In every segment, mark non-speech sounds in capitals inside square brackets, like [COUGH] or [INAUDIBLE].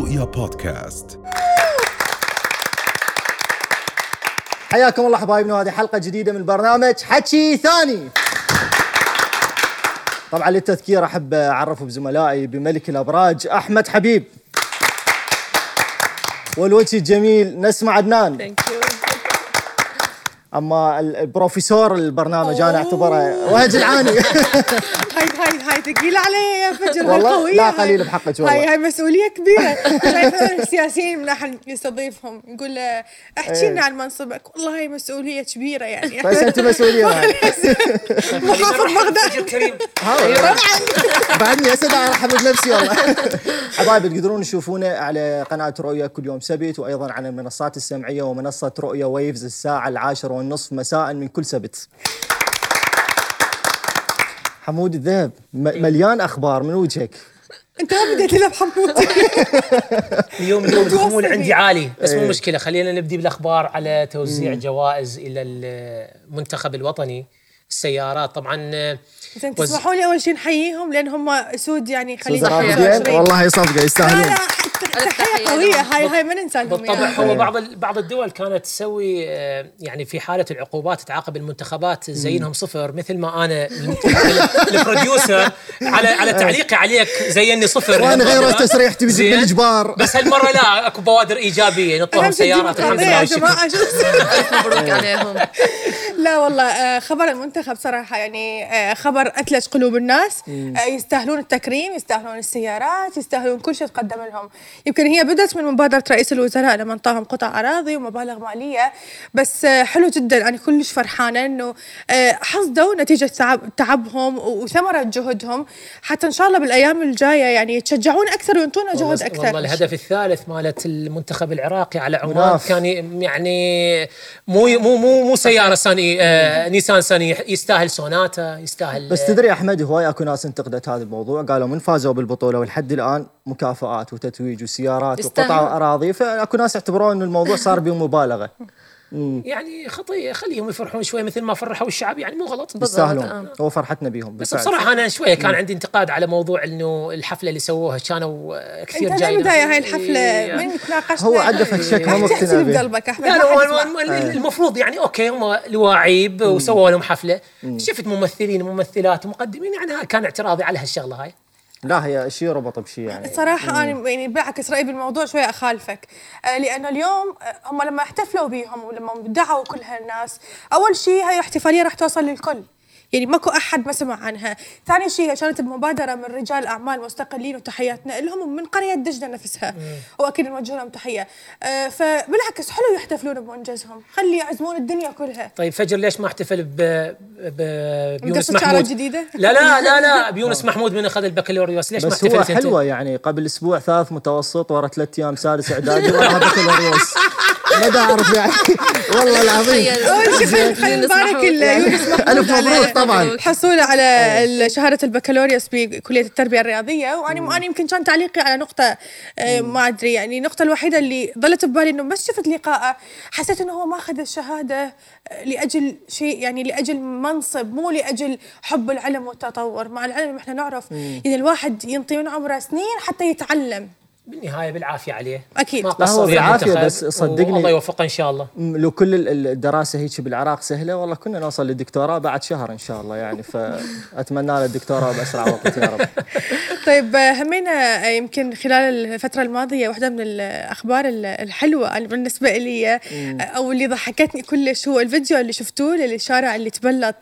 رؤيا بودكاست. حياكم الله حبايبنا وهذه حلقة جديدة من برنامج حكي ثاني. طبعا للتذكير أحب أعرف بزملائي بملك الأبراج أحمد حبيب. والوجه الجميل نسمة عدنان. أما ال- البروفيسور البرنامج أنا أعتبره وهج العاني. [LAUGHS] [LAUGHS] هاي هاي هاي ثقيله علي يا فجر هاي والله قوية لا. قليل بحقك والله. هاي هاي مسؤولية كبيرة. السياسيين من احد يستضيفهم يقول له احكي لنا عن منصبك. والله هاي مسؤولية كبيرة يعني. بس انت مسؤولية. يعني. محافظ بغداد كريم. طبعا بعدني اسد ارحب بنفسي والله. حبايب تقدرون تشوفونا على قناة رؤيا كل يوم سبت وأيضا على المنصات السمعية ومنصة رؤيا ويفز الساعة العاشرة والنصف مساء من كل سبت. حمود الذهب م- مليان أخبار من وجهك. أنت ما بديت له بحمود [LAUGHS] اليوم اليوم الخمول. عندي عالي بس إيه. مو مشكلة. خلينا نبدي بالأخبار على توزيع جوائز إلى المنتخب الوطني. السيارات طبعا زين وز- تسمحوا لي أول شيء نحييهم لأن هم اسود يعني خليج وزراء 25. زين؟ والله صدقه يستاهلون. [LAUGHS] تحيه قوية هاي هاي ما ننسى بالطبع إياها. هو بعض ال- بعض الدول كانت تسوي آه، يعني في حالة العقوبات تعاقب المنتخبات تزينهم صفر مثل ما أنا [LAUGHS] البروديوسر على على تعليقي عليك زيني صفر. وأنا غير. التسريح تبي تجيب زين؟ بالاجبار بس هالمرة لا أكو بوادر إيجابية شيء سيارات الحمد لله. يا جماعة شو مبروك عليهم. لا والله آه، خبر المنتخب صراحة يعني آه، خبر أثلج قلوب الناس. آه، يستاهلون التكريم يستاهلون السيارات يستاهلون كل شيء تقدم لهم. يمكن هي بدأت من مبادرة رئيس الوزراء لما انطاهم قطع أراضي ومبالغ مالية. بس حلو جدا. أنا كلش فرحانة إنه آه، حصدوا نتيجة تعب تعبهم وثمرة جهدهم. حتى إن شاء الله بالأيام الجاية يعني يتشجعون أكثر وينطونا جهد أكثر. والله الهدف الثالث مالت المنتخب العراقي على عمان. كان يعني مو مو مو مو سيارة آه نيسان ساني يستاهل سوناتا يستاهل بس تدري أحمد هواي أكو ناس انتقدت هذا الموضوع قالوا من فازوا بالبطولة ولحد الآن مكافآت وتتويج وسيارات يستاهل. وقطع أراضي فأكو ناس اعتبروا انه الموضوع صار به [LAUGHS] يعني خطيه خليهم يفرحون شوي مثل ما فرحوا الشعب يعني مو غلط. يستاهلون. آه. هو فرحتنا بيهم بس. بصراحة أنا شوية كان عندي انتقاد على موضوع إنه الحفلة اللي سووها كانوا آه، كثير جاي من البداية ناس- هاي الحفلة إيه. من تناقشنا؟ هو عدفك شك ما تحكي مقتنع بقلبك لا ما. الم- المفروض يعني أوكي هم لواعيب وسووا لهم حفلة. شفت ممثلين وممثلات ومقدمين يعني كان اعتراضي على هالشغلة هاي. لا هي شيء ربط بشيء يعني. صراحة أنا يعني بالعكس رأيي بالموضوع شوي أخالفك. آه، لأنه اليوم آه، هم لما احتفلوا بيهم ولما دعوا كل هالناس أول شيء هاي احتفالية راح توصل للكل. يعني ماكو أحد ما سمع عنها، ثاني شيء كانت بمبادره من رجال أعمال مستقلين وتحياتنا لهم ومن قرية دجلة نفسها. وأكيد نوجه لهم تحية، آه فبالعكس حلو يحتفلون بمنجزهم، خلي يعزمون الدنيا كلها. طيب فجر ليش ما احتفل ب ب بيونس محمود؟ جديدة؟ لا لا لا لا. [LAUGHS] بيونس محمود من أخذ البكالوريوس. ليش ما بس هو احتفلت؟ حلوة يعني. قبل أسبوع ثالث متوسط ورا ثلاث أيام سادس إعدادي وراها [LAUGHS] بكالوريوس ما اعرف يعني. [LAUGHS] والله العظيم. أول شيء خلينا نبارك محمود الف على- مبروك طبعا. حصوله على شهادة البكالوريوس بكلية التربية الرياضية. وأنا أنا يمكن كان تعليقي على نقطة آه، ما أدري يعني النقطة الوحيدة اللي ظلت ببالي إنه بس شفت لقاءه حسيت إنه هو ماخذ الشهادة آه، لأجل شيء يعني لأجل منصب مو لأجل حب العلم والتطور. مع العلم إحنا نعرف إذا الواحد ينطي من عمره سنين حتى يتعلم. بالنهاية بالعافية عليه. أكيد. ما هو المنتخب، بس صدقني- والله يوفقه إن شاء الله. لو كل ال- ال- الدراسة هيك بالعراق سهلة والله كنا نوصل للدكتوراه بعد شهر إن شاء الله يعني فأتمنى له الدكتوراه بأسرع وقت يا رب. [LAUGHS] طيب همينا يمكن خلال الفترة الماضية واحدة من الأخبار ال- الحلوة بالنسبة لي أو اللي ضحكتني كلش هو الفيديو اللي شفتوه للشارع اللي تبلط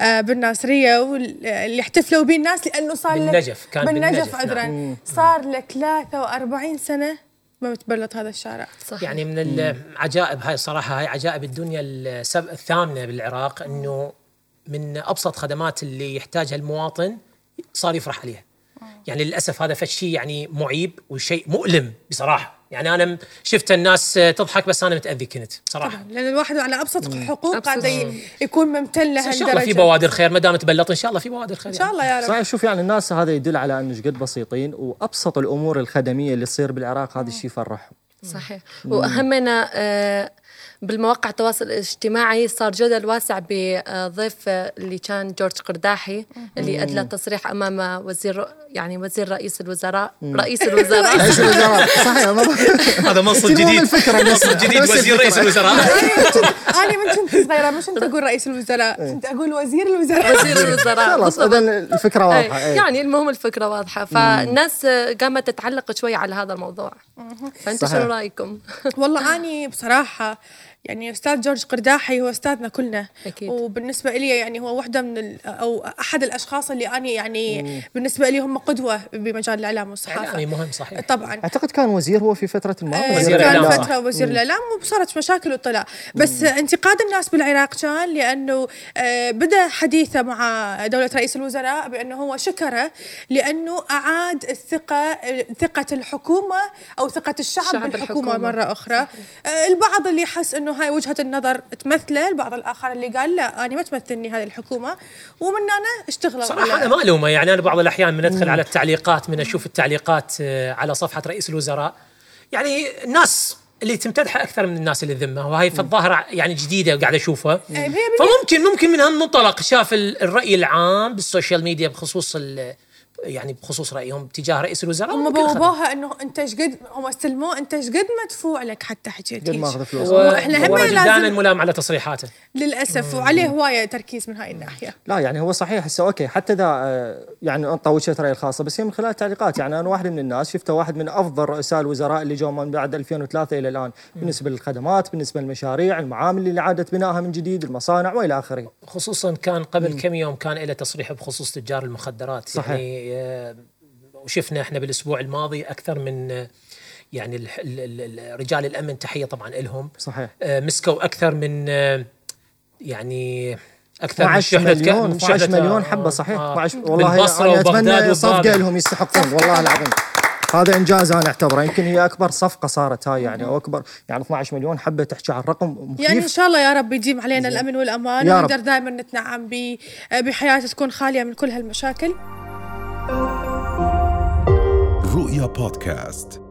آه، بالناصرية واللي احتفلوا به الناس لأنه صار لك بالنجف، كان بالنجف بالنجف، عذرا نعم. صار لك 43 سنة ما متبلط هذا الشارع. صح يعني من العجائب هاي صراحة هاي عجائب الدنيا السب الثامنة بالعراق إنه من أبسط خدمات اللي يحتاجها المواطن صار يفرح عليها. يعني للأسف هذا فشي يعني معيب وشيء مؤلم بصراحة. يعني أنا شفت الناس تضحك بس أنا متأذي كنت بصراحة. طبعا لأن الواحد على أبسط حقوق قاعد يكون ممتن بس إن شاء الله في بوادر خير ما دام تبلط إن شاء الله في بوادر خير إن شاء الله يا رب. صحيح شوف يعني الناس هذا يدل على أنه قد بسيطين وأبسط الأمور الخدمية اللي تصير بالعراق هذا الشيء يفرحهم صحيح. وأهمنا آه بالمواقع التواصل الاجتماعي صار جدل واسع بضيف اللي كان جورج قرداحي اللي أدلى تصريح أمام وزير يعني وزير رئيس الوزراء رئيس الوزراء. [LAUGHS] رئيس الوزراء. صحيح [LAUGHS] هذا منصب جديد. الفكرة بس. منصب جديد وزير رئيس. الوزراء. [LAUGHS] [LAUGHS] أنا من كنت صغيرة مش كنت أقول رئيس الوزراء كنت أقول وزير الوزراء وزير [LAUGHS] الوزراء خلاص. اذا الفكرة واضحة أي. إيه. يعني المهم الفكرة واضحة فالناس قامت تتعلق شوي على هذا الموضوع فانتم صحيح. شنو رأيكم؟ [LAUGHS] والله أني بصراحة يعني أستاذ جورج قرداحي هو أستاذنا كلنا. أكيد. وبالنسبة لي يعني هو واحدة من ال أو أحد الأشخاص اللي اني يعني بالنسبة لي هم قدوة بمجال الإعلام والصحافة. يعني مهم صحيح. طبعا. أعتقد كان وزير هو في فترة ما. آه، وزير كان الإعلام. فترة وزير الإعلام وصارت مشاكل وطلع بس انتقاد الناس بالعراق كان لأنه آه، بدأ حديثه مع دولة رئيس الوزراء بأنه هو شكره لأنه أعاد الثقة ثقة الحكومة أو ثقة الشعب الشعب بالحكومة بالحكومة. مرة أخرى. آه، البعض اللي حس إنه هاي وجهة النظر تمثله البعض الآخر اللي قال لا أنا ما تمثلني هذه الحكومة ومن هنا اشتغلوا صراحة أنا على ما ألومه يعني أنا بعض الأحيان من أدخل على التعليقات من أشوف التعليقات آه، على صفحة رئيس الوزراء. يعني الناس اللي تمتدحه أكثر من الناس اللي ذمة وهي في الظاهر يعني جديدة وقاعد أشوفها. إيه، فممكن ممكن من هالمنطلق شاف ال- الرأي العام بالسوشيال ميديا بخصوص ال- يعني بخصوص رأيهم تجاه رئيس الوزراء هم. بوبوها إنه أنت إيش قد هم استلموه أنت إيش قد مدفوع لك حتى حكيت قد ما أخذ فلوس. وإحنا هم دائما لازم ملام على تصريحاته. للأسف وعليه هواية تركيز من هاي الناحية. لا يعني هو صحيح هسه okay حتى إذا آه، يعني انطى وجهة راي الخاصة بس هي من خلال التعليقات. يعني أنا واحد من الناس شفته واحد من أفضل رؤساء الوزراء اللي جو من بعد 2003 إلى الآن. بالنسبة للخدمات بالنسبة للمشاريع المعامل اللي عادت بنائها من جديد المصانع وإلى آخره. خصوصا كان قبل كم يوم كان له تصريح بخصوص تجار المخدرات. صحيح. يعني وشفنا إحنا بالأسبوع الماضي أكثر من آه، يعني ال- ال- ال- ال- رجال الأمن تحية طبعا لهم صحيح. آه، مسكوا أكثر من آه، يعني أكثر من 12 شحنه ك- مليون من 12 شحنة، مليون آه، حبه صحيح. آه، 12 والله وبغداد أتمنى صفقة. لهم يستحقون والله العظيم. هذا إنجاز أنا أعتبره. يمكن هي أكبر صفقة صارت هاي يعني أو أكبر يعني 12 مليون حبة تحكي عن رقم مخيف. يعني إن شاء الله يا رب يديم علينا الأمن والأمان. ونقدر دائما نتنعم ب- بحياه تكون خالية من كل هالمشاكل. رؤيا بودكاست